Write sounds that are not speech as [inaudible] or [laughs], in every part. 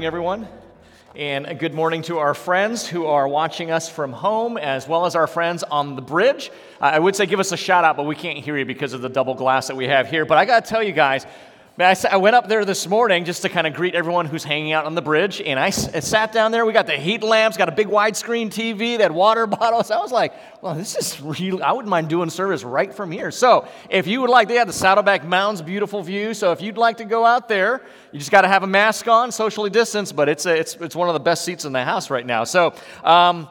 morning, everyone. And good morning to our friends who are watching us from home, as well as our friends on the bridge. I would say give us a shout out, but we can't hear you because of the double glass that we have here. But I got to tell you guys, I, went up there this morning just to kind of greet everyone who's hanging out on the bridge, and I sat down there. We got the heat lamps, got a big widescreen TV, that water [laughs] bottles. I was like, well, this is really, I wouldn't mind doing service right from here. So if you would like, they have the Saddleback Mounds, beautiful view. So if you'd like to go out there, you just got to have a mask on, socially distanced, but it's, a, it's, it's one of the best seats in the house right now. So, um,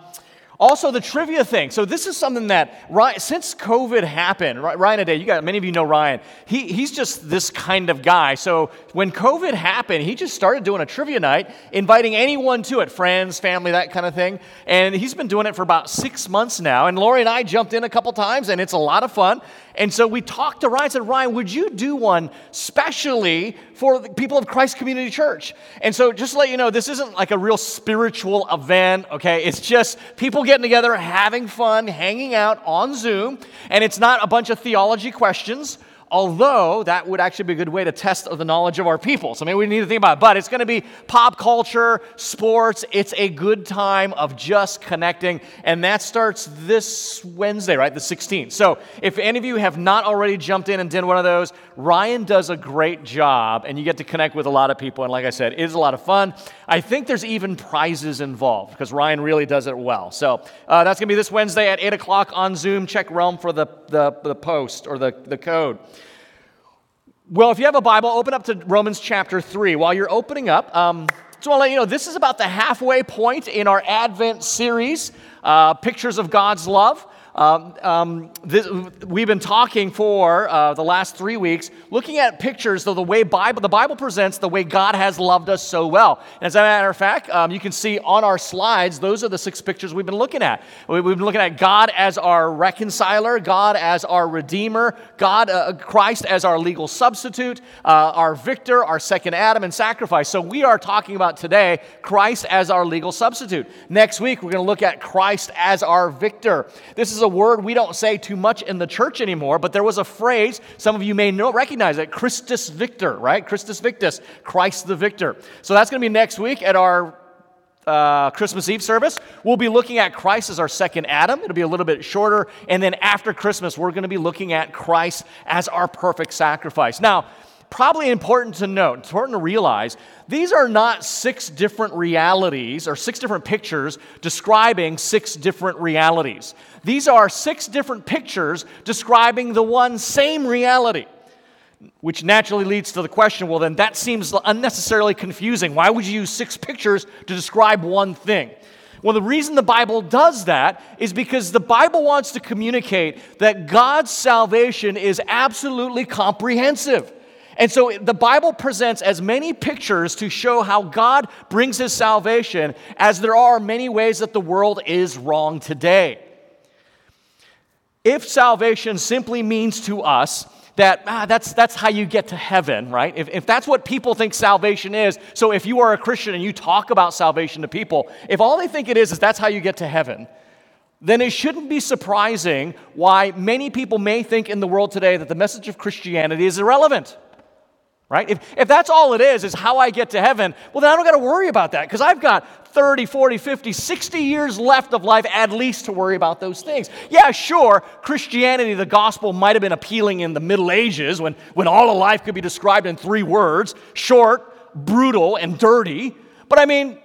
also, the trivia thing. So, this is something that, Ryan, since COVID happened, Ryan Day, you got many of you know Ryan. He, he's just this kind of guy. So, when COVID happened, he just started doing a trivia night, inviting anyone to it friends, family, that kind of thing. And he's been doing it for about six months now. And Lori and I jumped in a couple times, and it's a lot of fun. And so we talked to Ryan and said, Ryan, would you do one specially for the people of Christ Community Church? And so just to let you know, this isn't like a real spiritual event, okay? It's just people getting together, having fun, hanging out on Zoom. And it's not a bunch of theology questions although that would actually be a good way to test the knowledge of our people. So maybe we need to think about it. But it's going to be pop culture, sports. It's a good time of just connecting. And that starts this Wednesday, right? The 16th. So if any of you have not already jumped in and did one of those, Ryan does a great job and you get to connect with a lot of people. And like I said, it is a lot of fun. I think there's even prizes involved because Ryan really does it well. So uh, that's going to be this Wednesday at 8 o'clock on Zoom. Check Realm for the, the, the post or the, the code. Well, if you have a Bible, open up to Romans chapter 3. While you're opening up, um, just want to let you know this is about the halfway point in our Advent series, uh, Pictures of God's Love. Um, um, this, we've been talking for uh, the last three weeks, looking at pictures of the way Bible, the Bible presents the way God has loved us so well. And as a matter of fact, um, you can see on our slides, those are the six pictures we've been looking at. We've been looking at God as our reconciler, God as our redeemer, God, uh, Christ as our legal substitute, uh, our victor, our second Adam and sacrifice. So we are talking about today Christ as our legal substitute. Next week, we're going to look at Christ as our victor. This is a word we don't say too much in the church anymore, but there was a phrase, some of you may know, recognize it, Christus Victor, right? Christus Victus, Christ the Victor. So that's going to be next week at our uh, Christmas Eve service. We'll be looking at Christ as our second Adam. It'll be a little bit shorter. And then after Christmas, we're going to be looking at Christ as our perfect sacrifice. Now, probably important to note, it's important to realize, these are not six different realities or six different pictures describing six different realities. These are six different pictures describing the one same reality. Which naturally leads to the question well, then that seems unnecessarily confusing. Why would you use six pictures to describe one thing? Well, the reason the Bible does that is because the Bible wants to communicate that God's salvation is absolutely comprehensive. And so the Bible presents as many pictures to show how God brings his salvation as there are many ways that the world is wrong today. If salvation simply means to us that ah, that's, that's how you get to heaven, right? If, if that's what people think salvation is, so if you are a Christian and you talk about salvation to people, if all they think it is is that's how you get to heaven, then it shouldn't be surprising why many people may think in the world today that the message of Christianity is irrelevant right? If, if that's all it is, is how I get to heaven, well, then I don't got to worry about that because I've got 30, 40, 50, 60 years left of life at least to worry about those things. Yeah, sure, Christianity, the gospel might have been appealing in the Middle Ages when, when all of life could be described in three words short, brutal, and dirty. But I mean,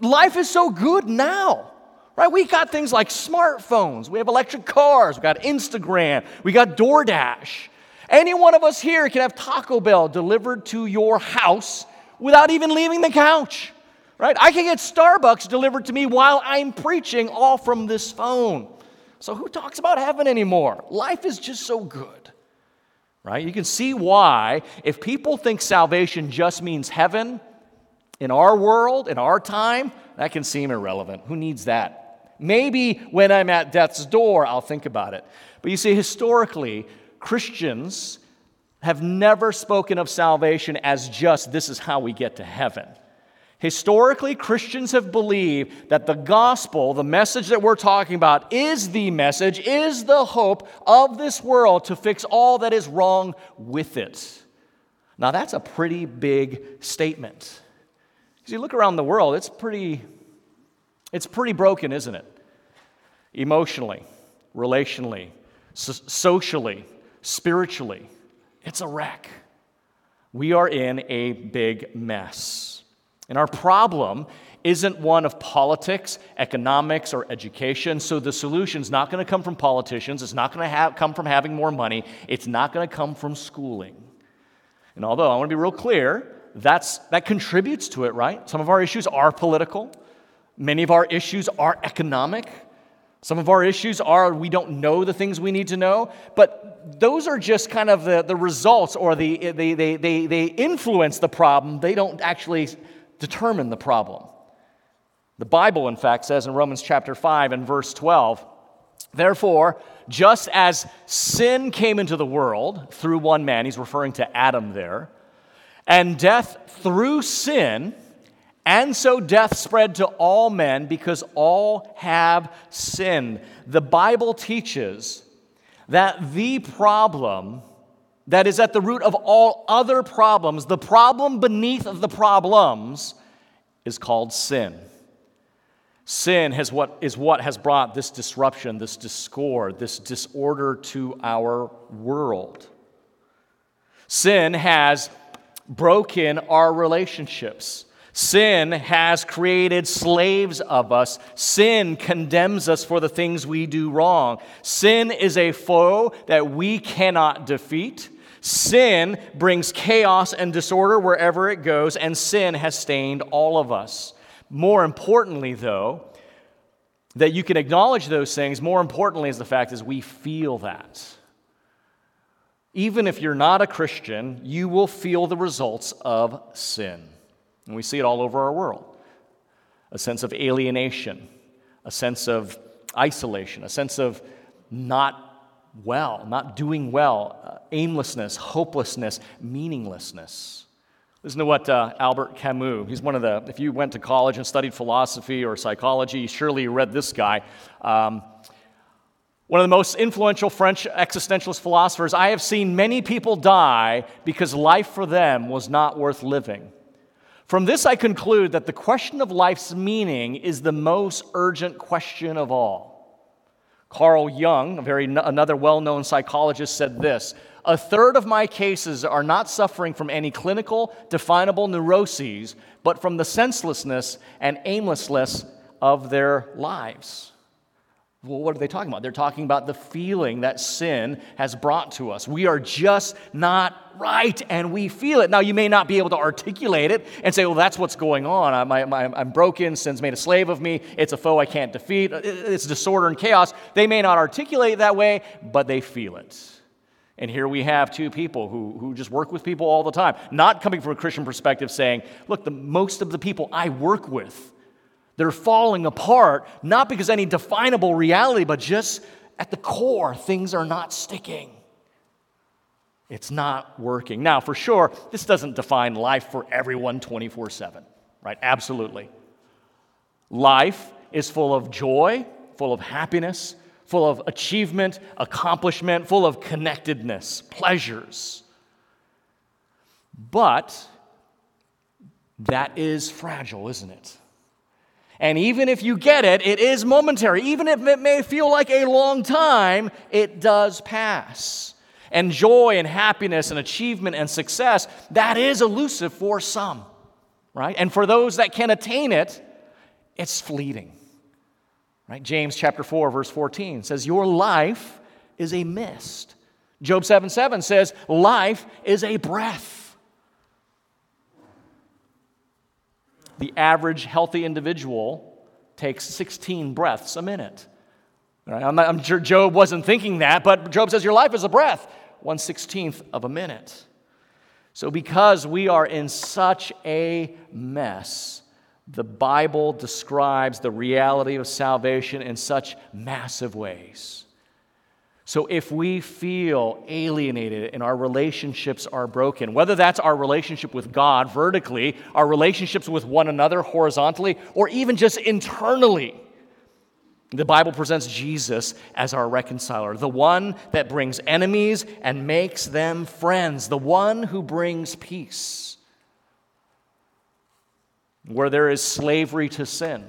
life is so good now. Right? We got things like smartphones, we have electric cars, we got Instagram, we got DoorDash. Any one of us here can have Taco Bell delivered to your house without even leaving the couch. Right? I can get Starbucks delivered to me while I'm preaching all from this phone. So who talks about heaven anymore? Life is just so good. Right? You can see why if people think salvation just means heaven in our world, in our time, that can seem irrelevant. Who needs that? Maybe when I'm at death's door, I'll think about it. But you see, historically, Christians have never spoken of salvation as just this is how we get to heaven. Historically, Christians have believed that the gospel, the message that we're talking about, is the message, is the hope of this world to fix all that is wrong with it. Now, that's a pretty big statement. As you look around the world, it's pretty, it's pretty broken, isn't it? Emotionally, relationally, so- socially, spiritually. It's a wreck. We are in a big mess. And our problem isn't one of politics, economics, or education. So the solution's not going to come from politicians. It's not going to come from having more money. It's not going to come from schooling. And although I want to be real clear, that's, that contributes to it, right? Some of our issues are political, many of our issues are economic. Some of our issues are we don't know the things we need to know, but those are just kind of the, the results or the, they, they, they, they influence the problem. They don't actually determine the problem. The Bible, in fact, says in Romans chapter 5 and verse 12, Therefore, just as sin came into the world through one man, he's referring to Adam there, and death through sin, and so death spread to all men because all have sinned. The Bible teaches that the problem that is at the root of all other problems, the problem beneath the problems, is called sin. Sin has what, is what has brought this disruption, this discord, this disorder to our world. Sin has broken our relationships. Sin has created slaves of us. Sin condemns us for the things we do wrong. Sin is a foe that we cannot defeat. Sin brings chaos and disorder wherever it goes, and sin has stained all of us. More importantly, though, that you can acknowledge those things, more importantly, is the fact is we feel that. Even if you're not a Christian, you will feel the results of sin. And we see it all over our world a sense of alienation, a sense of isolation, a sense of not well, not doing well, uh, aimlessness, hopelessness, meaninglessness. Listen to what uh, Albert Camus, he's one of the, if you went to college and studied philosophy or psychology, surely you read this guy. Um, one of the most influential French existentialist philosophers, I have seen many people die because life for them was not worth living. From this, I conclude that the question of life's meaning is the most urgent question of all. Carl Jung, very, another well known psychologist, said this A third of my cases are not suffering from any clinical, definable neuroses, but from the senselessness and aimlessness of their lives. Well, what are they talking about? They're talking about the feeling that sin has brought to us. We are just not right, and we feel it. Now, you may not be able to articulate it and say, well, that's what's going on. I'm, I'm, I'm broken, sin's made a slave of me, it's a foe I can't defeat, uh, it's disorder and chaos. They may not articulate it that way, but they feel it. And here we have two people who, who just work with people all the time, not coming from a Christian perspective saying, look, the, most of the people I work with, they're falling apart, not because any definable reality, but just at the core, things are not sticking. It's not working. Now, for sure, this doesn't define life for everyone 24 7, right? Absolutely. Life is full of joy, full of happiness, full of achievement, accomplishment, full of connectedness, pleasures. But that is fragile, isn't it? And even if you get it, it is momentary. Even if it may feel like a long time, it does pass. And joy and happiness and achievement and success, that is elusive for some, right? And for those that can attain it, it's fleeting. Right? James chapter 4 verse 14 says your life is a mist. Job 7 7 says life is a breath. The average healthy individual takes 16 breaths a minute. I'm, not, I'm sure Job wasn't thinking that, but Job says your life is a breath, 1 16th of a minute. So, because we are in such a mess, the Bible describes the reality of salvation in such massive ways. So if we feel alienated and our relationships are broken, whether that's our relationship with God vertically, our relationships with one another horizontally, or even just internally, the Bible presents Jesus as our reconciler, the one that brings enemies and makes them friends, the one who brings peace. where there is slavery to sin,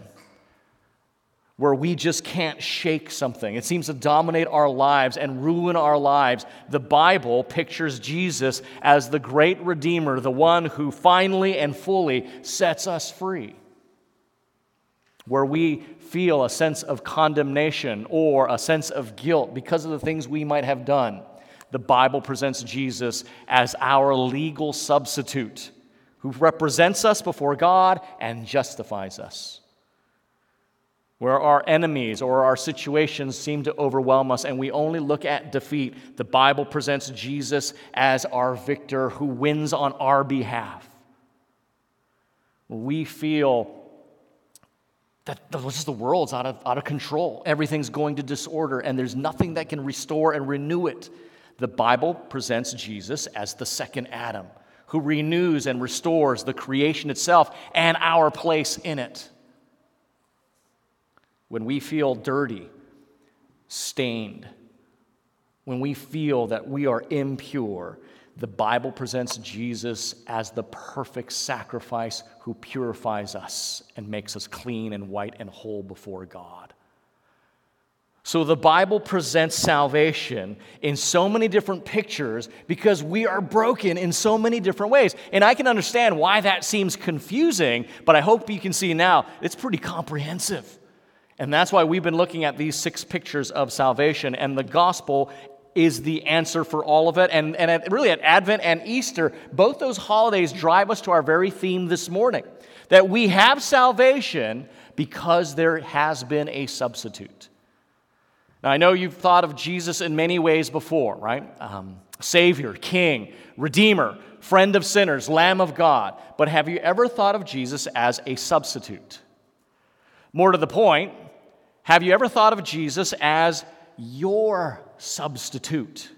where we just can't shake something. It seems to dominate our lives and ruin our lives. The Bible pictures Jesus as the great Redeemer, the one who finally and fully sets us free. Where we feel a sense of condemnation or a sense of guilt because of the things we might have done, the Bible presents Jesus as our legal substitute who represents us before God and justifies us. Where our enemies or our situations seem to overwhelm us and we only look at defeat, the Bible presents Jesus as our victor who wins on our behalf. We feel that just the world's out of, out of control. Everything's going to disorder, and there's nothing that can restore and renew it. The Bible presents Jesus as the second Adam, who renews and restores the creation itself and our place in it. When we feel dirty, stained, when we feel that we are impure, the Bible presents Jesus as the perfect sacrifice who purifies us and makes us clean and white and whole before God. So the Bible presents salvation in so many different pictures because we are broken in so many different ways. And I can understand why that seems confusing, but I hope you can see now it's pretty comprehensive. And that's why we've been looking at these six pictures of salvation, and the gospel is the answer for all of it. And, and at, really, at Advent and Easter, both those holidays drive us to our very theme this morning that we have salvation because there has been a substitute. Now, I know you've thought of Jesus in many ways before, right? Um, Savior, King, Redeemer, friend of sinners, Lamb of God. But have you ever thought of Jesus as a substitute? More to the point, have you ever thought of Jesus as your substitute?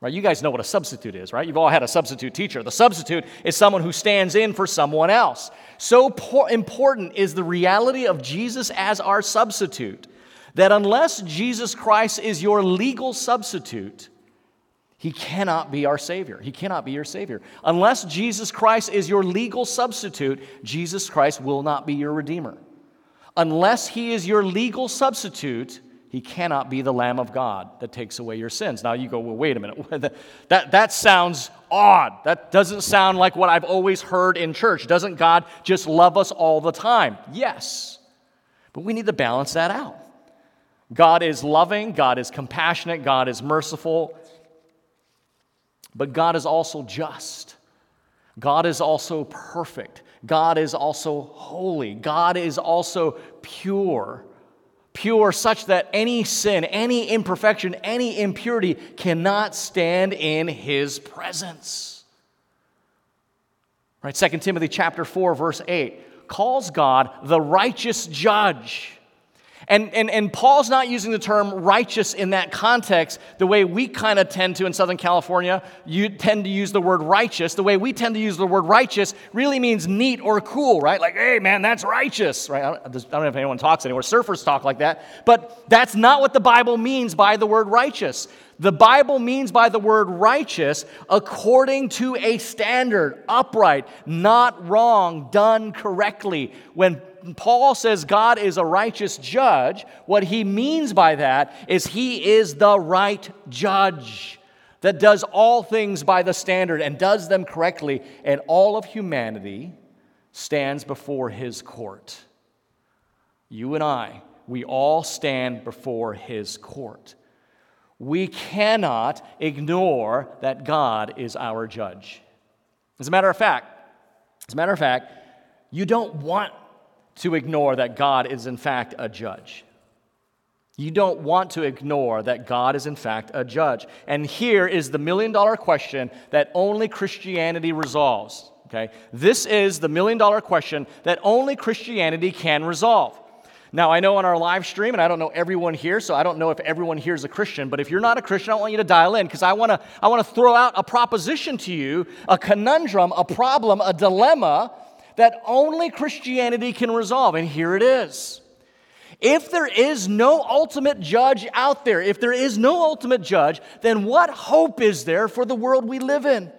Right? You guys know what a substitute is, right? You've all had a substitute teacher. The substitute is someone who stands in for someone else. So important is the reality of Jesus as our substitute that unless Jesus Christ is your legal substitute, he cannot be our Savior. He cannot be your Savior. Unless Jesus Christ is your legal substitute, Jesus Christ will not be your Redeemer. Unless He is your legal substitute, He cannot be the Lamb of God that takes away your sins. Now you go, well, wait a minute. [laughs] that, that sounds odd. That doesn't sound like what I've always heard in church. Doesn't God just love us all the time? Yes. But we need to balance that out. God is loving, God is compassionate, God is merciful, but God is also just. God is also perfect. God is also holy. God is also pure. Pure such that any sin, any imperfection, any impurity cannot stand in his presence. Right? 2 Timothy chapter 4 verse 8 calls God the righteous judge. And, and, and Paul's not using the term righteous in that context the way we kind of tend to in Southern California. You tend to use the word righteous. The way we tend to use the word righteous really means neat or cool, right? Like, hey, man, that's righteous, right? I don't, I don't know if anyone talks anymore. Surfers talk like that. But that's not what the Bible means by the word righteous. The Bible means by the word righteous according to a standard, upright, not wrong, done correctly. When Paul says God is a righteous judge, what he means by that is he is the right judge that does all things by the standard and does them correctly, and all of humanity stands before his court. You and I, we all stand before his court. We cannot ignore that God is our judge. As a matter of fact, as a matter of fact, you don't want to ignore that God is, in fact, a judge. You don't want to ignore that God is, in fact, a judge. And here is the million dollar question that only Christianity resolves. Okay? This is the million dollar question that only Christianity can resolve. Now, I know on our live stream, and I don't know everyone here, so I don't know if everyone here is a Christian, but if you're not a Christian, I want you to dial in because I want to I want to throw out a proposition to you, a conundrum, a problem, a dilemma that only Christianity can resolve. And here it is. If there is no ultimate judge out there, if there is no ultimate judge, then what hope is there for the world we live in?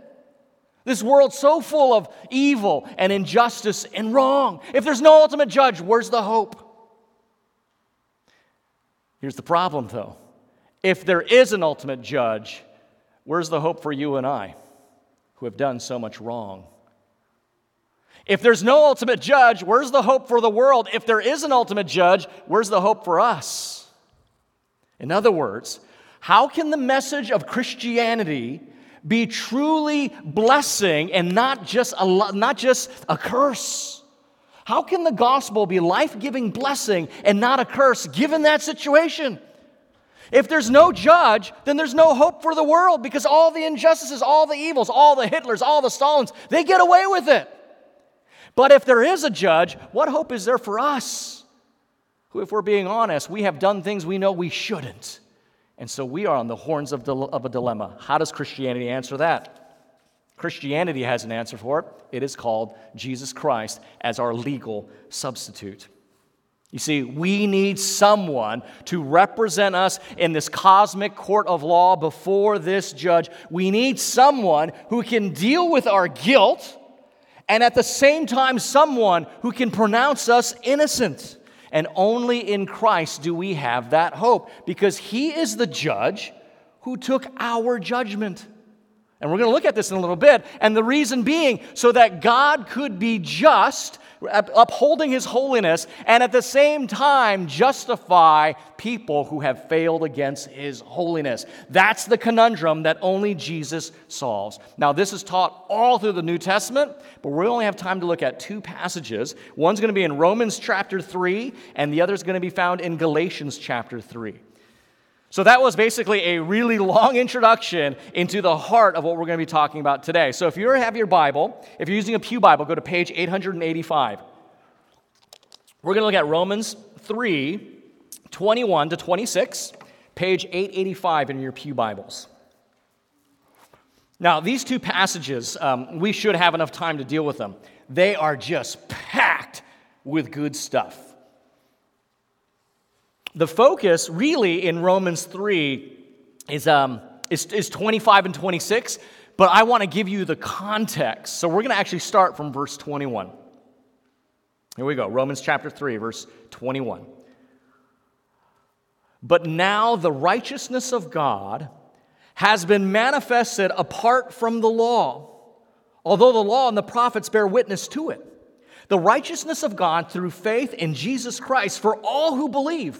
This world so full of evil and injustice and wrong. If there's no ultimate judge, where's the hope? Here's the problem, though. If there is an ultimate judge, where's the hope for you and I who have done so much wrong? If there's no ultimate judge, where's the hope for the world? If there is an ultimate judge, where's the hope for us? In other words, how can the message of Christianity be truly blessing and not just a, not just a curse? How can the gospel be life giving blessing and not a curse given that situation? If there's no judge, then there's no hope for the world because all the injustices, all the evils, all the Hitlers, all the Stalins, they get away with it. But if there is a judge, what hope is there for us? Who, if we're being honest, we have done things we know we shouldn't. And so we are on the horns of, of a dilemma. How does Christianity answer that? Christianity has an answer for it. It is called Jesus Christ as our legal substitute. You see, we need someone to represent us in this cosmic court of law before this judge. We need someone who can deal with our guilt and at the same time, someone who can pronounce us innocent. And only in Christ do we have that hope because He is the judge who took our judgment. And we're going to look at this in a little bit. And the reason being so that God could be just upholding his holiness, and at the same time justify people who have failed against his holiness. That's the conundrum that only Jesus solves. Now, this is taught all through the New Testament, but we only have time to look at two passages. One's going to be in Romans chapter 3, and the other is going to be found in Galatians chapter 3. So, that was basically a really long introduction into the heart of what we're going to be talking about today. So, if you have your Bible, if you're using a Pew Bible, go to page 885. We're going to look at Romans 3 21 to 26, page 885 in your Pew Bibles. Now, these two passages, um, we should have enough time to deal with them. They are just packed with good stuff. The focus, really, in Romans 3 is, um, is, is 25 and 26, but I want to give you the context. So we're going to actually start from verse 21. Here we go Romans chapter 3, verse 21. But now the righteousness of God has been manifested apart from the law, although the law and the prophets bear witness to it. The righteousness of God through faith in Jesus Christ for all who believe.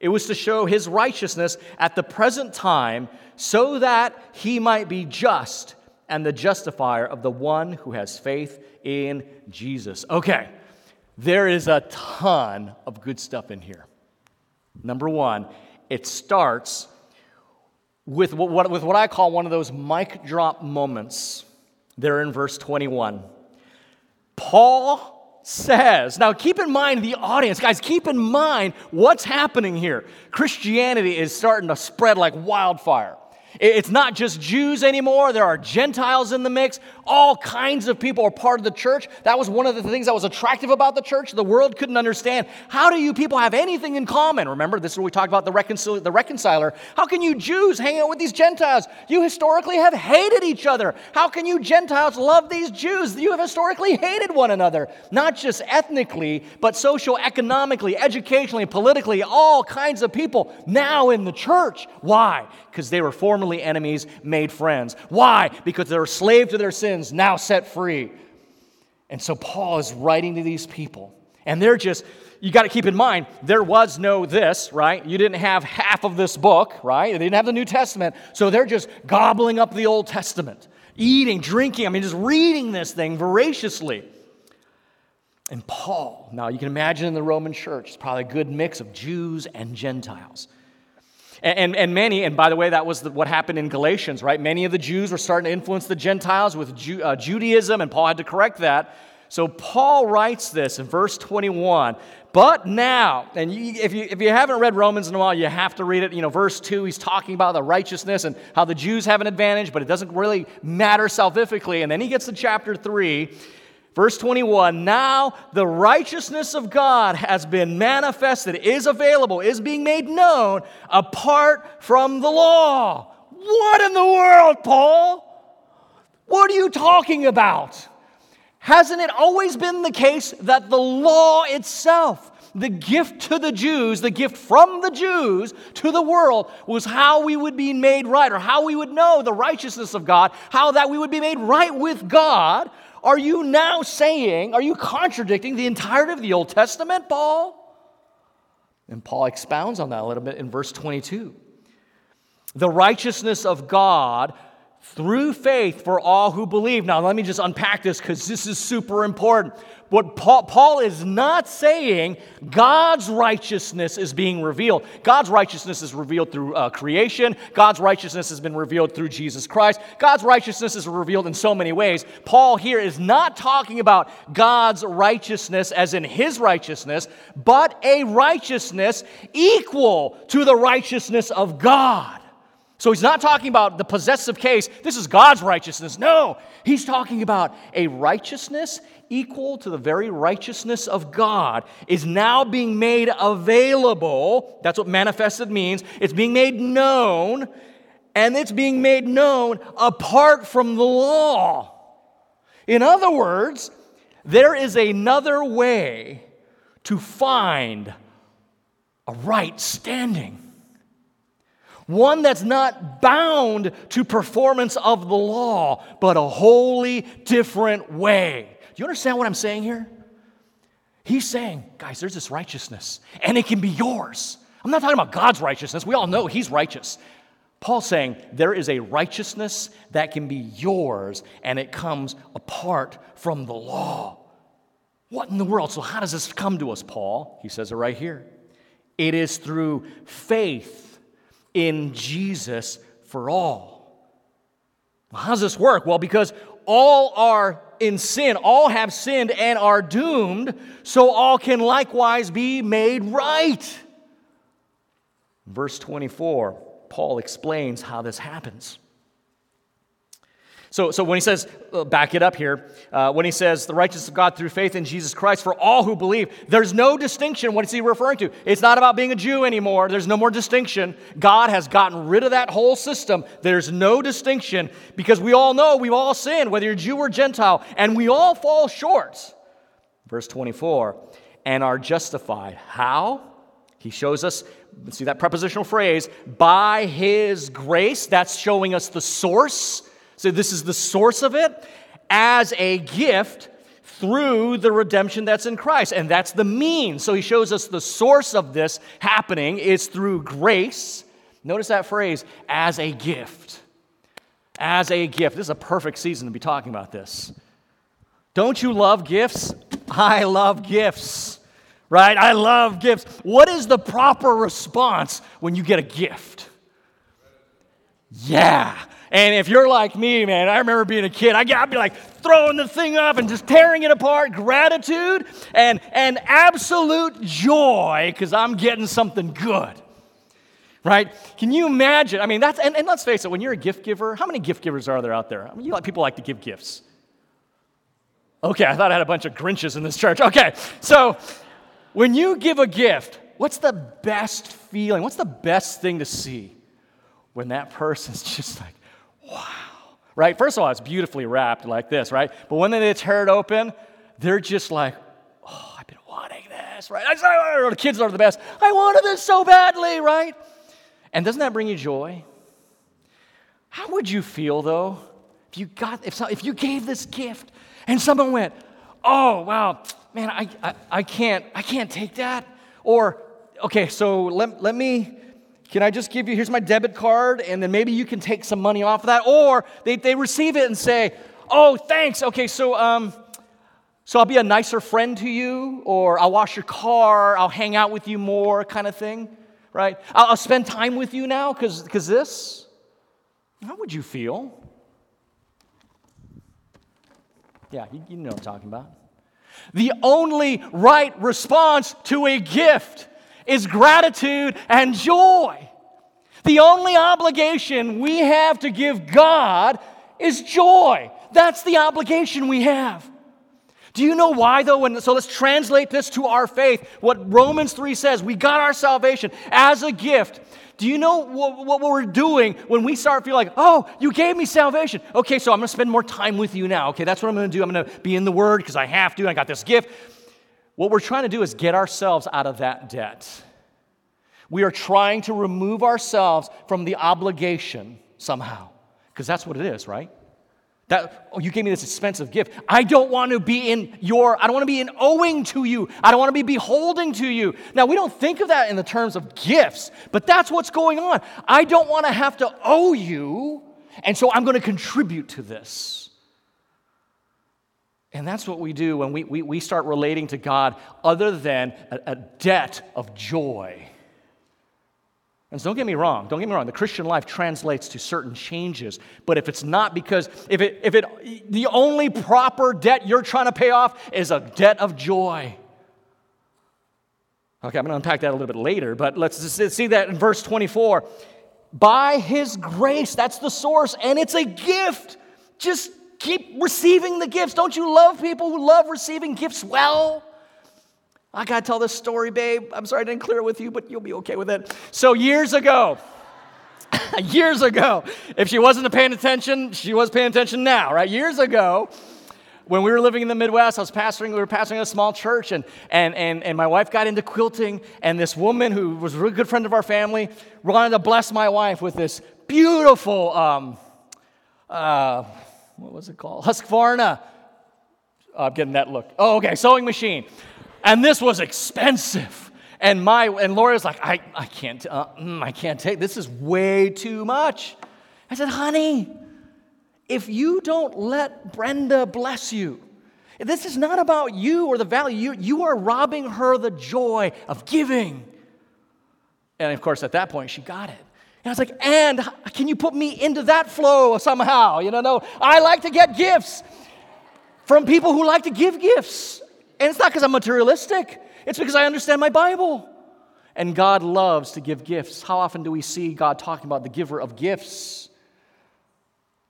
It was to show his righteousness at the present time so that he might be just and the justifier of the one who has faith in Jesus. Okay, there is a ton of good stuff in here. Number one, it starts with what, with what I call one of those mic drop moments there in verse 21. Paul says. Now, keep in mind the audience, guys, keep in mind what's happening here. Christianity is starting to spread like wildfire. It's not just Jews anymore, there are Gentiles in the mix. All kinds of people are part of the church. That was one of the things that was attractive about the church. The world couldn't understand. How do you people have anything in common? Remember, this is where we talked about the, reconcil- the reconciler. How can you Jews hang out with these Gentiles? You historically have hated each other. How can you Gentiles love these Jews? You have historically hated one another, not just ethnically, but socio-economically, educationally, politically, all kinds of people now in the church. Why? Because they were formerly formerly enemies made friends. Why? Because they were slave to their sins, now set free. And so Paul is writing to these people, and they're just, you got to keep in mind, there was no this, right? You didn't have half of this book, right? They didn't have the New Testament. So they're just gobbling up the Old Testament, eating, drinking, I mean, just reading this thing voraciously. And Paul, now you can imagine in the Roman church, it's probably a good mix of Jews and Gentiles. And, and, and, many, and by the way, that was the, what happened in Galatians, right? Many of the Jews were starting to influence the Gentiles with Ju, uh, Judaism, and Paul had to correct that. So Paul writes this in verse 21. But now, and you, if, you, if you haven't read Romans in a while, you have to read it. You know, verse 2, he's talking about the righteousness and how the Jews have an advantage, but it doesn't really matter salvifically. And then he gets to chapter 3, verse 21. Now the righteousness of God has been manifested, is available, is being made known apart from the law. What in the world, Paul? What are you talking about? Hasn't it always been the case that the law itself, the gift to the Jews, the gift from the Jews to the world, was how we would be made right, or how we would know the righteousness of God, how that we would be made right with God? Are you now saying, are you contradicting the entirety of the Old Testament, Paul? And Paul expounds on that a little bit in verse 22. The righteousness of God through faith for all who believe. Now, let me just unpack this because this is super important. What Paul, Paul, is not saying God's righteousness is being revealed. God's righteousness is revealed through uh, creation. God's righteousness has been revealed through Jesus Christ. God's righteousness is revealed in so many ways. Paul here is not talking about God's righteousness as in his righteousness, but a righteousness equal to the righteousness of God. So he's not talking about the possessive case, this is God's righteousness. No, he's talking about a righteousness equal to the very righteousness of God is now being made available. That's what manifested means. It's being made known, and it's being made known apart from the law. In other words, there is another way to find a right standing one that's not bound to performance of the law, but a wholly different way. Do you understand what I'm saying here? He's saying, guys, there's this righteousness, and it can be yours. I'm not talking about God's righteousness. We all know He's righteous. Paul's saying there is a righteousness that can be yours, and it comes apart from the law. What in the world? So, how does this come to us, Paul? He says it right here. It is through faith in Jesus for all. Well, how does this work? Well, because all are in sin, all have sinned and are doomed, so all can likewise be made right. Verse 24, Paul explains how this happens. So, so when he says, uh, back it up here, uh, when he says the righteousness of God through faith in Jesus Christ for all who believe, there's no distinction. What is he referring to? It's not about being a Jew anymore. There's no more distinction. God has gotten rid of that whole system. There's no distinction because we all know we've all sinned, whether you're Jew or Gentile, and we all fall short. Verse 24, and are justified. How? He shows us, see that prepositional phrase, by his grace. That's showing us the source so, this is the source of it as a gift through the redemption that's in Christ. And that's the means. So, he shows us the source of this happening is through grace. Notice that phrase, as a gift. As a gift. This is a perfect season to be talking about this. Don't you love gifts? I love gifts, right? I love gifts. What is the proper response when you get a gift? Yeah, and if you're like me, man, I remember being a kid, I'd be like throwing the thing up and just tearing it apart. Gratitude and, and absolute joy because I'm getting something good. Right? Can you imagine? I mean, that's, and, and let's face it, when you're a gift giver, how many gift givers are there out there? I mean, you like, people like to give gifts. Okay, I thought I had a bunch of Grinches in this church. Okay, so when you give a gift, what's the best feeling? What's the best thing to see when that person's [laughs] just like, wow. Right? First of all, it's beautifully wrapped like this, right? But when they tear it open, they're just like, oh, I've been wanting this, right? I, just, I, the kids are the best. I wanted this so badly, right? And doesn't that bring you joy? How would you feel though if you got if, so, if you gave this gift and someone went, "Oh wow, man, I, I, I can't I can't take that," or okay, so let, let me can I just give you, here's my debit card, and then maybe you can take some money off of that? Or they, they receive it and say, oh, thanks. Okay, so, um, so I'll be a nicer friend to you, or I'll wash your car, I'll hang out with you more, kind of thing, right? I'll, I'll spend time with you now because this. How would you feel? Yeah, you, you know what I'm talking about. The only right response to a gift is gratitude and joy. The only obligation we have to give God is joy. That's the obligation we have. Do you know why, though? When, so let's translate this to our faith. What Romans 3 says we got our salvation as a gift. Do you know what, what we're doing when we start feeling like, oh, you gave me salvation? Okay, so I'm going to spend more time with you now. Okay, that's what I'm going to do. I'm going to be in the Word because I have to. I got this gift. What we're trying to do is get ourselves out of that debt. We are trying to remove ourselves from the obligation somehow, because that's what it is, right? That, oh, you gave me this expensive gift. I don't want to be in your, I don't want to be in owing to you. I don't want to be beholding to you. Now, we don't think of that in the terms of gifts, but that's what's going on. I don't want to have to owe you, and so I'm going to contribute to this. And that's what we do when we, we, we start relating to God other than a, a debt of joy. And so don't get me wrong, don't get me wrong, the Christian life translates to certain changes. But if it's not because, if it, if it, the only proper debt you're trying to pay off is a debt of joy. Okay, I'm going to unpack that a little bit later, but let's see that in verse 24. By his grace, that's the source, and it's a gift. Just keep receiving the gifts. Don't you love people who love receiving gifts well? I got to tell this story, babe. I'm sorry I didn't clear it with you, but you'll be okay with it. So, years ago, [laughs] years ago, if she wasn't paying attention, she was paying attention now, right? Years ago, when we were living in the Midwest, I was pastoring, we were pastoring a small church, and, and, and, and my wife got into quilting, and this woman who was a really good friend of our family wanted to bless my wife with this beautiful, um, uh, what was it called? Husqvarna. Oh, I'm getting that look. Oh, okay, sewing machine and this was expensive. And my and Laura's like, I, I can't, uh, mm, I can't take this. Is way too much. I said, honey, if you don't let Brenda bless you, this is not about you or the value. You, you are robbing her the joy of giving. And of course, at that point, she got it. And I was like, and can you put me into that flow somehow? You know, no, I like to get gifts from people who like to give gifts. And it's not because I'm materialistic, it's because I understand my Bible. And God loves to give gifts. How often do we see God talking about the giver of gifts?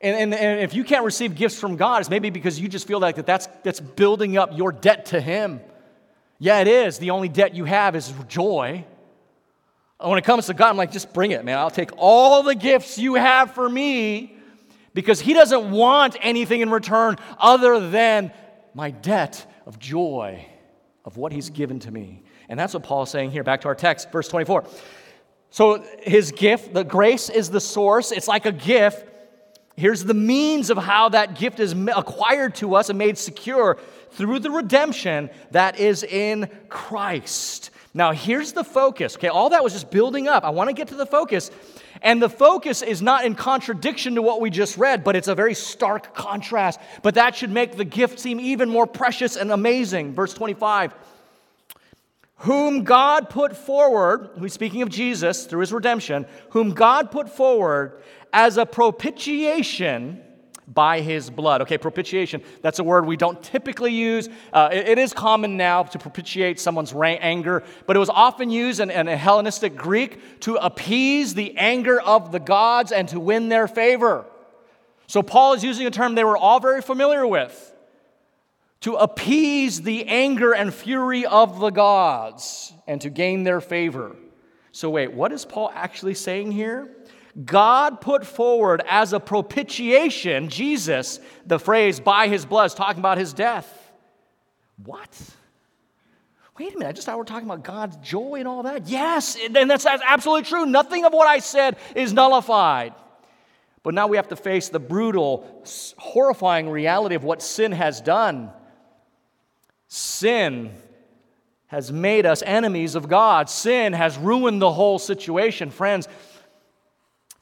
And, and, and if you can't receive gifts from God, it's maybe because you just feel like that that's, that's building up your debt to Him. Yeah, it is. The only debt you have is joy. When it comes to God, I'm like, just bring it, man. I'll take all the gifts you have for me because He doesn't want anything in return other than my debt of joy of what he's given to me. And that's what Paul's saying here. Back to our text, verse 24. So his gift, the grace is the source. It's like a gift. Here's the means of how that gift is acquired to us and made secure through the redemption that is in Christ. Now, here's the focus. Okay, all that was just building up. I want to get to the focus. And the focus is not in contradiction to what we just read, but it's a very stark contrast. But that should make the gift seem even more precious and amazing. Verse 25 Whom God put forward, who's speaking of Jesus through his redemption, whom God put forward as a propitiation by his blood. Okay, propitiation, that's a word we don't typically use. Uh, it, it is common now to propitiate someone's anger, but it was often used in, in Hellenistic Greek to appease the anger of the gods and to win their favor. So Paul is using a term they were all very familiar with to appease the anger and fury of the gods and to gain their favor. So, wait, what is Paul actually saying here? God put forward as a propitiation, Jesus, the phrase by his blood, is talking about his death. What? Wait a minute, I just thought we are talking about God's joy and all that. Yes, and that's, that's absolutely true. Nothing of what I said is nullified. But now we have to face the brutal, horrifying reality of what sin has done. Sin has made us enemies of God. Sin has ruined the whole situation. Friends,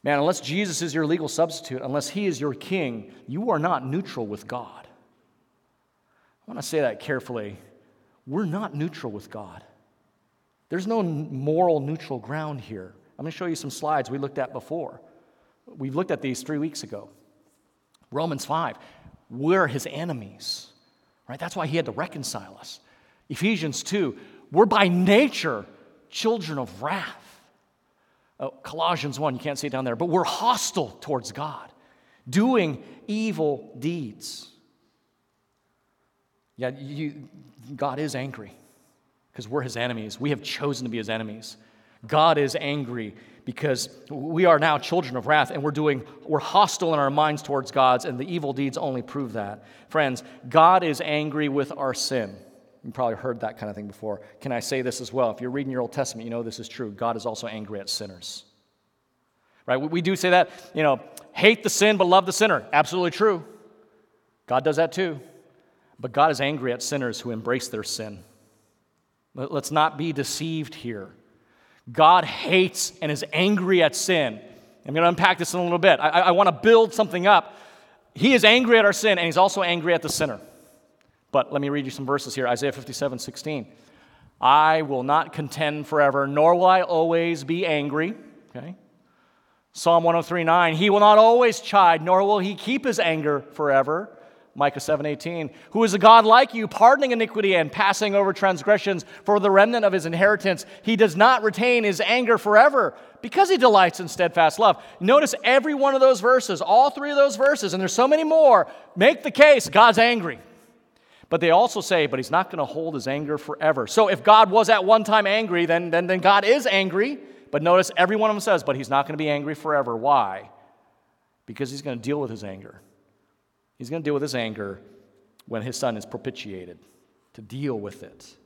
Man, unless Jesus is your legal substitute, unless he is your king, you are not neutral with God. I want to say that carefully. We're not neutral with God. There's no moral neutral ground here. I'm going to show you some slides we looked at before. We've looked at these three weeks ago. Romans 5, we're his enemies, right? That's why he had to reconcile us. Ephesians 2, we're by nature children of wrath. Oh, Colossians 1, you can't see it down there, but we're hostile towards God, doing evil deeds. Yeah, you, God is angry because we're his enemies. We have chosen to be his enemies. God is angry because we are now children of wrath and we're doing we're hostile in our minds towards God's and the evil deeds only prove that. Friends, God is angry with our sin. You've probably heard that kind of thing before. Can I say this as well? If you're reading your Old Testament, you know this is true. God is also angry at sinners. Right? We do say that, you know, hate the sin but love the sinner. Absolutely true. God does that too. But God is angry at sinners who embrace their sin. Let's not be deceived here. God hates and is angry at sin. I'm going to unpack this in a little bit. I, I want to build something up. He is angry at our sin, and he's also angry at the sinner. But let me read you some verses here Isaiah 57 16. I will not contend forever, nor will I always be angry. Okay. Psalm 103 9. He will not always chide, nor will he keep his anger forever. Micah 7:18, who is a God like you, pardoning iniquity and passing over transgressions for the remnant of his inheritance. He does not retain his anger forever because he delights in steadfast love. Notice every one of those verses, all three of those verses, and there's so many more, make the case God's angry. But they also say, but he's not going to hold his anger forever. So if God was at one time angry, then, then, then God is angry. But notice every one of them says, but he's not going to be angry forever. Why? Because he's going to deal with his anger. He's going to deal with his anger when his son is propitiated, to deal with it.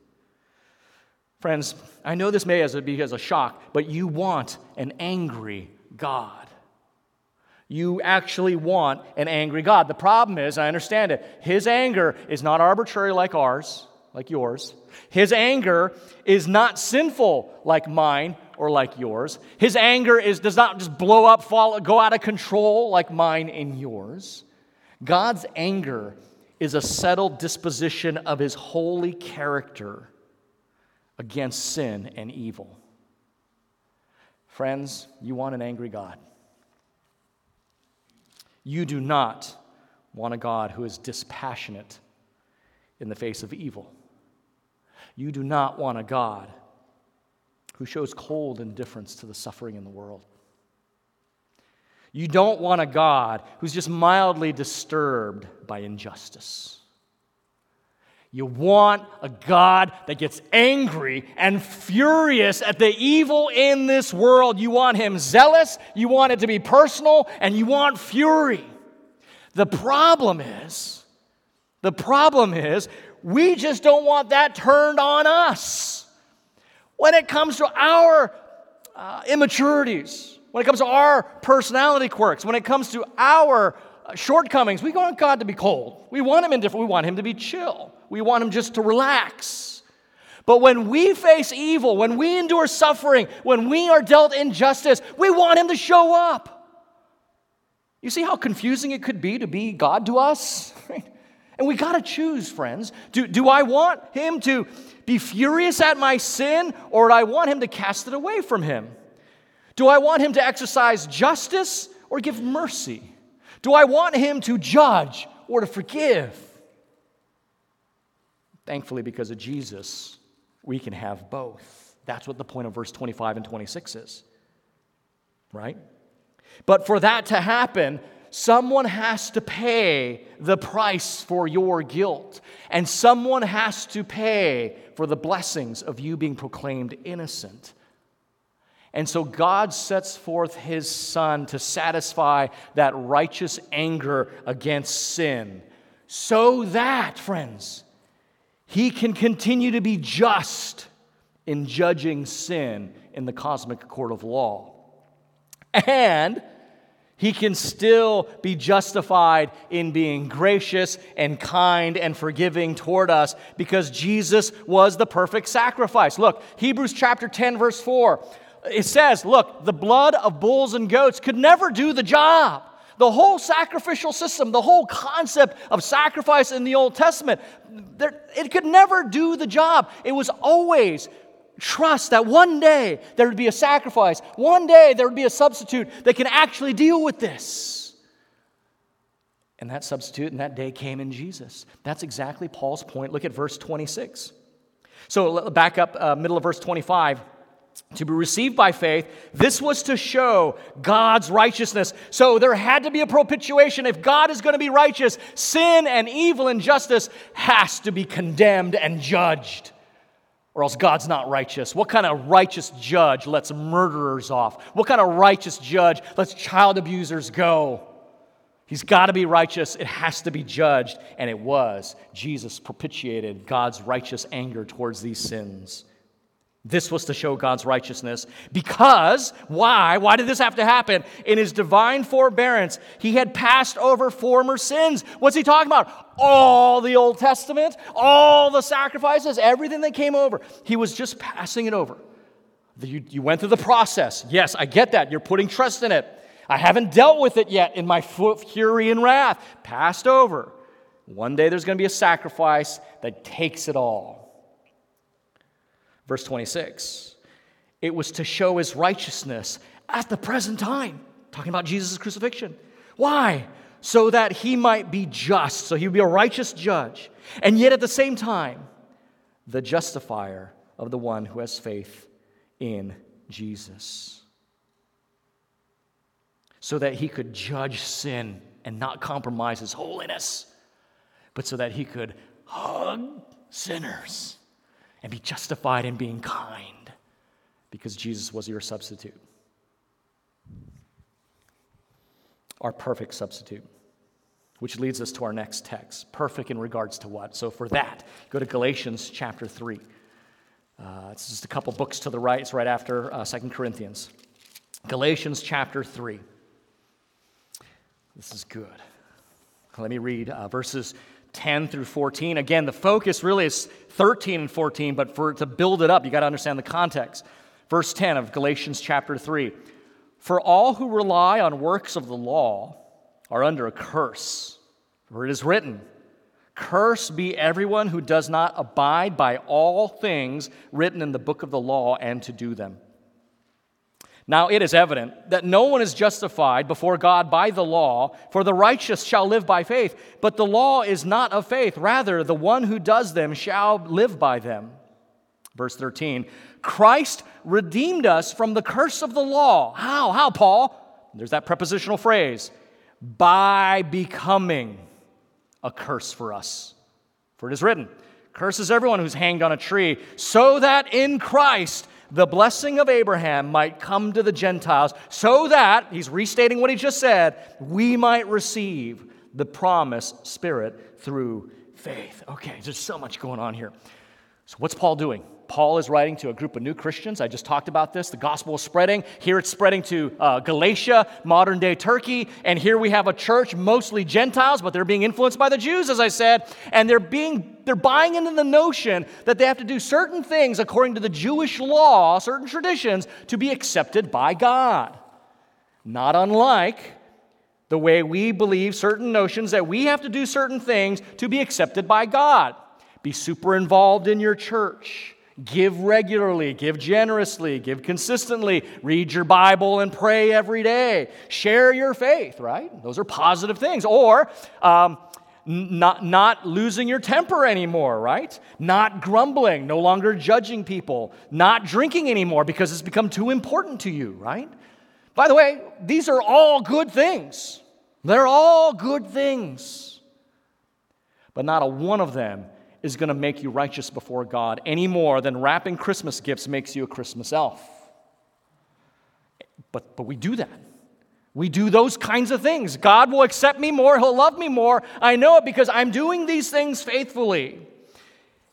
Friends, I know this may be as a shock, but you want an angry God. You actually want an angry God. The problem is, I understand it, his anger is not arbitrary like ours, like yours. His anger is not sinful like mine or like yours. His anger is, does not just blow up, fall, go out of control like mine and yours. God's anger is a settled disposition of his holy character against sin and evil. Friends, you want an angry God. You do not want a God who is dispassionate in the face of evil. You do not want a God who shows cold indifference to the suffering in the world. You don't want a God who's just mildly disturbed by injustice. You want a God that gets angry and furious at the evil in this world. You want Him zealous, you want it to be personal, and you want fury. The problem is, the problem is, we just don't want that turned on us. When it comes to our uh, immaturities, when it comes to our personality quirks, when it comes to our Uh, shortcomings, we want God to be cold. We want Him indifferent. We want Him to be chill. We want Him just to relax. But when we face evil, when we endure suffering, when we are dealt injustice, we want Him to show up. You see how confusing it could be to be God to us? [laughs] And we got to choose, friends. Do, do I want Him to be furious at my sin, or do I want Him to cast it away from Him? Do I want him to exercise justice or give mercy? Do I want him to judge or to forgive? Thankfully, because of Jesus, we can have both. That's what the point of verse 25 and 26 is. Right? But for that to happen, someone has to pay the price for your guilt, and someone has to pay for the blessings of you being proclaimed innocent. And so God sets forth his son to satisfy that righteous anger against sin, so that, friends, he can continue to be just in judging sin in the cosmic court of law. And he can still be justified in being gracious and kind and forgiving toward us because Jesus was the perfect sacrifice. Look, Hebrews chapter 10, verse 4 it says, look, the blood of bulls and goats could never do the job. The whole sacrificial system, the whole concept of sacrifice in the Old Testament, there, it could never do the job. It was always trust that one day there would be a sacrifice, one day there would be a substitute that can actually deal with this. And that substitute and that day came in Jesus. That's exactly Paul's point. Look at verse 26. So back up, uh, middle of verse 25 to be received by faith. This was to show God's righteousness. So there had to be a propitiation. If God is going to be righteous, sin and evil and justice has to be condemned and judged. Or else God's not righteous. What kind of righteous judge lets murderers off? What kind of righteous judge lets child abusers go? He's got to be righteous. It has to be judged. And it was. Jesus propitiated God's righteous anger towards these sins. This was to show God's righteousness. Because, why? Why did this have to happen? In his divine forbearance, he had passed over former sins. What's he talking about? All the Old Testament, all the sacrifices, everything that came over. He was just passing it over. You, you went through the process. Yes, I get that. You're putting trust in it. I haven't dealt with it yet in my fury and wrath. Passed over. One day there's going to be a sacrifice that takes it all. Verse 26 it was to show his righteousness at the present time, talking about Jesus' crucifixion. Why? So that he might be just, so he would be a righteous judge, and yet at the same time, the justifier of the one who has faith in Jesus. So that he could judge sin and not compromise his holiness, but so that he could hug sinners and be justified in being kind because Jesus was your substitute. Our perfect substitute. Which leads us to our next text. Perfect in regards to what? So, for that, go to Galatians chapter 3. Uh, it's just a couple books to the right. It's right after uh, 2 Corinthians. Galatians chapter 3. This is good. Let me read uh, verses 10 through 14. Again, the focus really is 13 and 14, but for to build it up, you got to understand the context. Verse 10 of Galatians chapter 3. For all who rely on works of the law are under a curse. For it is written, Curse be everyone who does not abide by all things written in the book of the law and to do them. Now it is evident that no one is justified before God by the law, for the righteous shall live by faith. But the law is not of faith. Rather, the one who does them shall live by them. Verse 13 Christ redeemed us from the curse of the law. How? How, Paul? There's that prepositional phrase by becoming a curse for us. For it is written, Curses everyone who's hanged on a tree, so that in Christ the blessing of Abraham might come to the Gentiles, so that, he's restating what he just said, we might receive the promised Spirit through faith. Okay, there's so much going on here. So, what's Paul doing? Paul is writing to a group of new Christians. I just talked about this. The gospel is spreading. Here it's spreading to uh, Galatia, modern day Turkey. And here we have a church, mostly Gentiles, but they're being influenced by the Jews, as I said. And they're, being, they're buying into the notion that they have to do certain things according to the Jewish law, certain traditions, to be accepted by God. Not unlike the way we believe certain notions that we have to do certain things to be accepted by God. Be super involved in your church Give regularly, give generously, give consistently, read your Bible and pray every day. Share your faith, right? Those are positive things. Or, um, not, not losing your temper anymore, right? Not grumbling, no longer judging people, not drinking anymore because it's become too important to you, right? By the way, these are all good things. They're all good things. But not a one of them is going to make you righteous before God any more than wrapping Christmas gifts makes you a Christmas elf. But, but we do that. We do those kinds of things. God will accept me more, He'll love me more. I know it because I'm doing these things faithfully.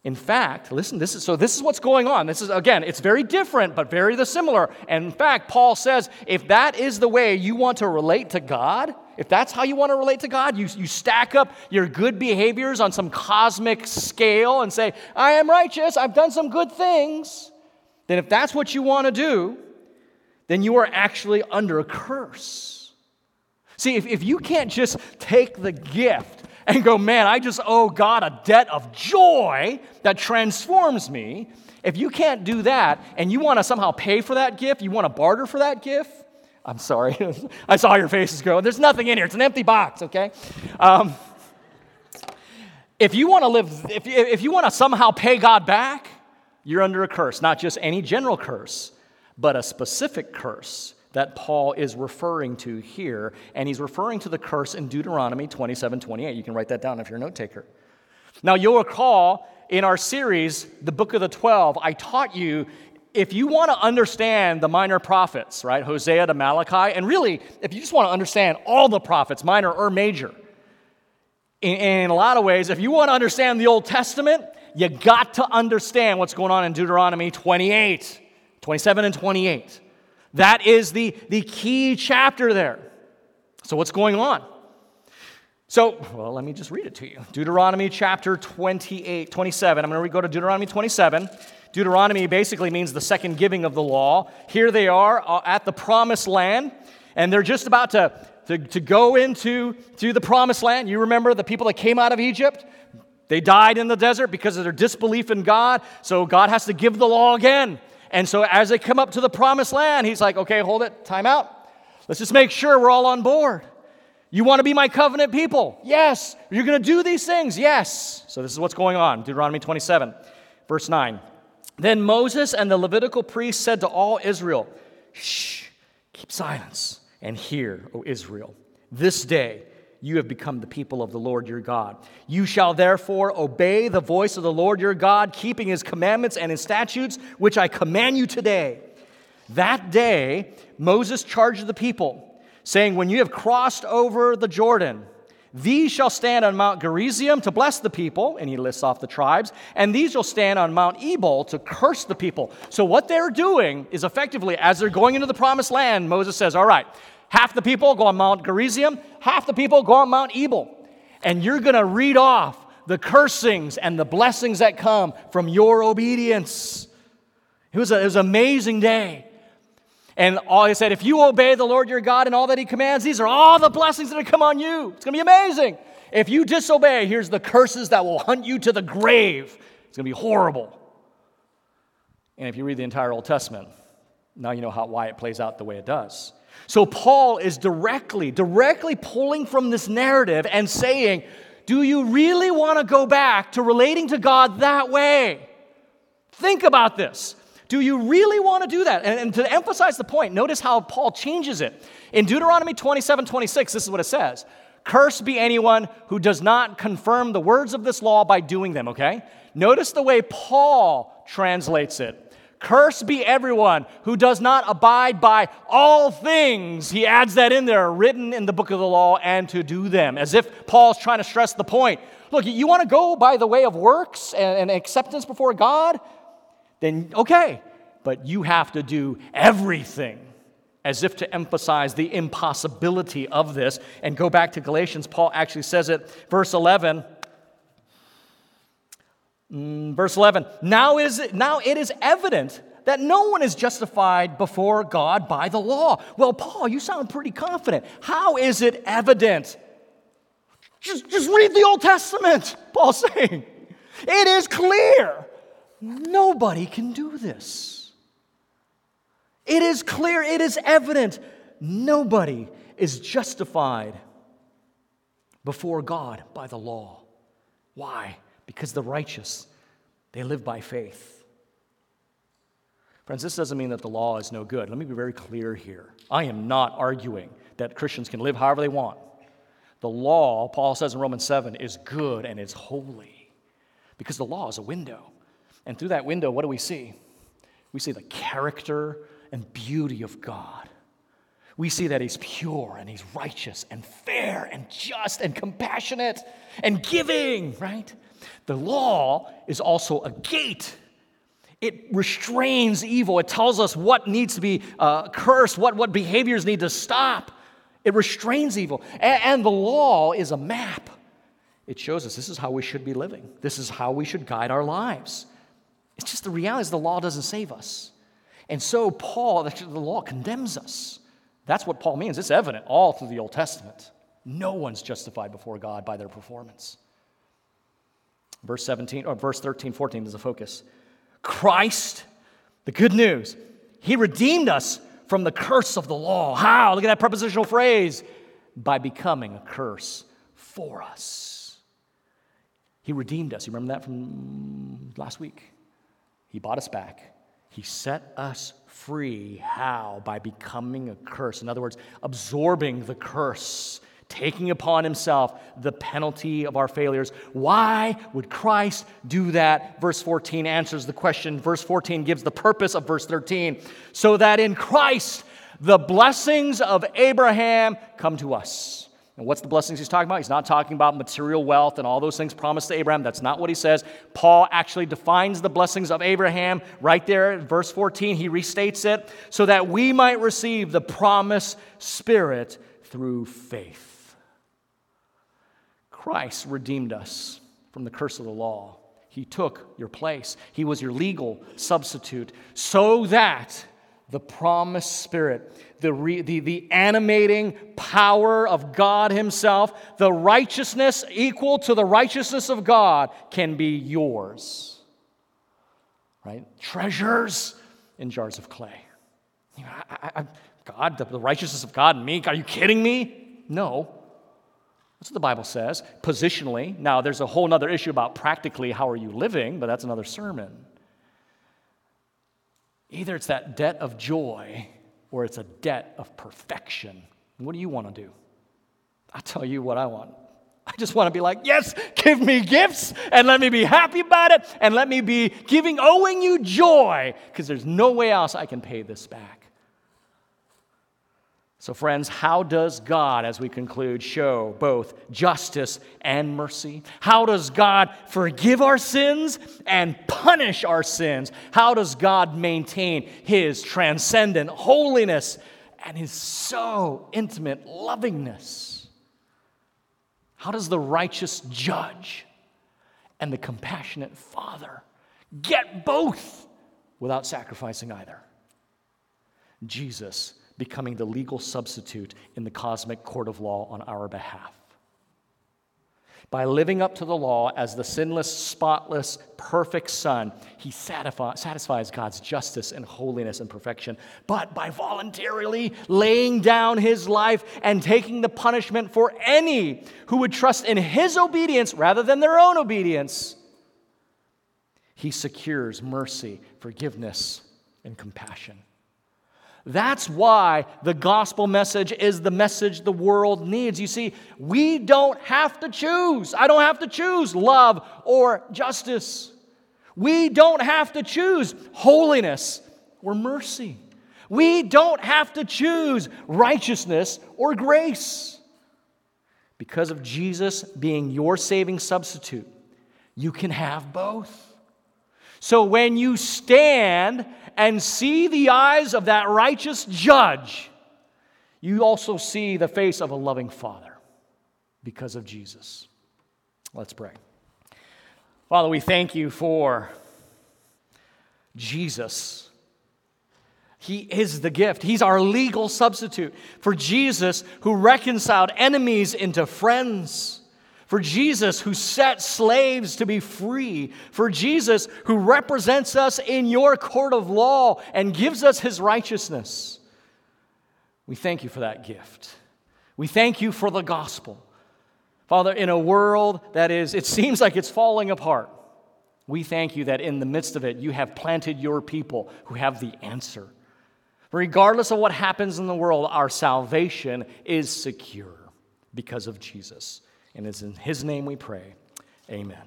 In fact, listen, this is so this is what's going on. This is again, it's very different, but very the similar. And in fact, Paul says, if that is the way you want to relate to God, if that's how you want to relate to God, you, you stack up your good behaviors on some cosmic scale and say, I am righteous, I've done some good things, then if that's what you want to do, then you are actually under a curse. See, if, if you can't just take the gift and go, man, I just owe God a debt of joy that transforms me. If you can't do that and you want to somehow pay for that gift, you want to barter for that gift, I'm sorry. [laughs] I saw your faces go. There's nothing in here. It's an empty box, okay? Um, if you want to live, if, if you want to somehow pay God back, you're under a curse. Not just any general curse, but a specific curse that Paul is referring to here. And he's referring to the curse in Deuteronomy 27 28. You can write that down if you're a note taker. Now, you'll recall in our series, The Book of the Twelve, I taught you if you want to understand the minor prophets, right, Hosea to Malachi, and really, if you just want to understand all the prophets, minor or major, in, in, a lot of ways, if you want to understand the Old Testament, you got to understand what's going on in Deuteronomy 28, 27 and 28. That is the, the key chapter there. So, what's going on? So, well, let me just read it to you. Deuteronomy chapter 28, 27. I'm going to go to Deuteronomy 27. Deuteronomy basically means the second giving of the law. Here they are uh, at the promised land, and they're just about to, to, to go into to the promised land. You remember the people that came out of Egypt? They died in the desert because of their disbelief in God, so God has to give the law again. And so as they come up to the promised land, he's like, okay, hold it, time out. Let's just make sure we're all on board. You want to be my covenant people? Yes. You're going to do these things? Yes. So this is what's going on. Deuteronomy 27, verse 9. Then Moses and the Levitical priests said to all Israel, Shh, keep silence and hear, O Israel. This day you have become the people of the Lord your God. You shall therefore obey the voice of the Lord your God, keeping his commandments and his statutes, which I command you today. That day, Moses charged the people saying, When you have crossed over the Jordan, these shall stand on Mount Gerizim to bless the people, and he lists off the tribes, and these shall stand on Mount Ebal to curse the people. So, what they're doing is effectively, as they're going into the promised land, Moses says, All right, half the people go on Mount Gerizim, half the people go on Mount Ebal. And you're going to read off the cursings and the blessings that come from your obedience. It was, a, it was an amazing day. And all he said, if you obey the Lord your God and all that he commands, these are all the blessings that are come on you. It's going to be amazing. If you disobey, here's the curses that will hunt you to the grave. It's going to be horrible. And if you read the entire Old Testament, now you know how, why it plays out the way it does. So Paul is directly, directly pulling from this narrative and saying, Do you really want to go back to relating to God that way? Think about this. Do you really want to do that? And, and, to emphasize the point, notice how Paul changes it. In Deuteronomy 27 26, this is what it says Cursed be anyone who does not confirm the words of this law by doing them, okay? Notice the way Paul translates it. Cursed be everyone who does not abide by all things. He adds that in there, written in the book of the law, and to do them, as if Paul's trying to stress the point. Look, you want to go by the way of works and, and acceptance before God? Then okay, but you have to do everything as if to emphasize the impossibility of this. And go back to Galatians, Paul actually says it, verse 11. Mm, verse 11, now, is it, now it is evident that no one is justified before God by the law. Well, Paul, you sound pretty confident. How is it evident? Just, just read the Old Testament, [laughs] Paul's saying. It is clear Nobody can do this. It is clear, it is evident. Nobody is justified before God by the law. Why? Because the righteous, they live by faith. Friends, this doesn't mean that the law is no good. Let me be very clear here. I am not arguing that Christians can live however they want. The law, Paul says in Romans 7, is good and it's holy because the law is a window. And through that window, what do we see? We see the character and beauty of God. We see that He's pure and He's righteous and fair and just and compassionate and giving, right? The law is also a gate. It restrains evil. It tells us what needs to be uh, cursed, what, what behaviors need to stop. It restrains evil. And, and the law is a map. It shows us this is how we should be living, this is how we should guide our lives. It's just the reality is the law doesn't save us. And so Paul, the law condemns us. That's what Paul means. It's evident all through the Old Testament. No one's justified before God by their performance. Verse 17 or verse 13, 14 is the focus. Christ, the good news, He redeemed us from the curse of the law. How? Look at that prepositional phrase by becoming a curse for us. He redeemed us. You remember that from last week? He bought us back. He set us free. How? By becoming a curse. In other words, absorbing the curse, taking upon himself the penalty of our failures. Why would Christ do that? Verse 14 answers the question. Verse 14 gives the purpose of verse 13 so that in Christ the blessings of Abraham come to us. And what's the blessings he's talking about? He's not talking about material wealth and all those things promised to Abraham. That's not what he says. Paul actually defines the blessings of Abraham right there verse 14. He restates it so that we might receive the promised Spirit through faith. Christ redeemed us from the curse of the law. He took your place, He was your legal substitute so that the promised Spirit, the, re, the, the animating power of God Himself, the righteousness equal to the righteousness of God can be yours. Right? Treasures in jars of clay. You know, I, I, God, the, the righteousness of God in me, are you kidding me? No. That's what the Bible says, positionally. Now, there's a whole other issue about practically how are you living, but that's another sermon. Either it's that debt of joy or it's a debt of perfection. What do you want to do? I'll tell you what I want. I just want to be like, yes, give me gifts and let me be happy about it and let me be giving, owing you joy because there's no way else I can pay this back. So, friends, how does God, as we conclude, show both justice and mercy? How does God forgive our sins and punish our sins? How does God maintain his transcendent holiness and his so intimate lovingness? How does the righteous judge and the compassionate father get both without sacrificing either? Jesus becoming the legal substitute in the cosmic court of law on our behalf. By living up to the law as the sinless, spotless, perfect Son, he satisfies God's justice and holiness and perfection. But by voluntarily laying down his life and taking the punishment for any who would trust in his obedience rather than their own obedience, he secures mercy, forgiveness, and compassion. That's why the gospel message is the message the world needs. You see, we don't have to choose. I don't have to choose love or justice. We don't have to choose holiness or mercy. We don't have to choose righteousness or grace. Because of Jesus being your saving substitute, you can have both. So when you stand and see the eyes of that righteous judge, you also see the face of a loving Father because of Jesus. Let's pray. Father, we thank you for Jesus. He is the gift. He's our legal substitute for Jesus who reconciled enemies into friends for Jesus who set slaves to be free, for Jesus who represents us in your court of law and gives us his righteousness. We thank you for that gift. We thank you for the gospel. Father, in a world that is, it seems like it's falling apart, we thank you that in the midst of it, you have planted your people who have the answer. Regardless of what happens in the world, our salvation is secure because of Jesus. And it's in His name we pray. Amen.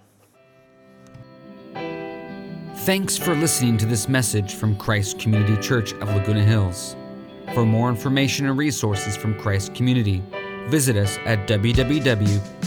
Thanks for listening to this message from Christ Community Church of Laguna Hills. For more information and resources from Christ Community, visit us at www.ccclh.org.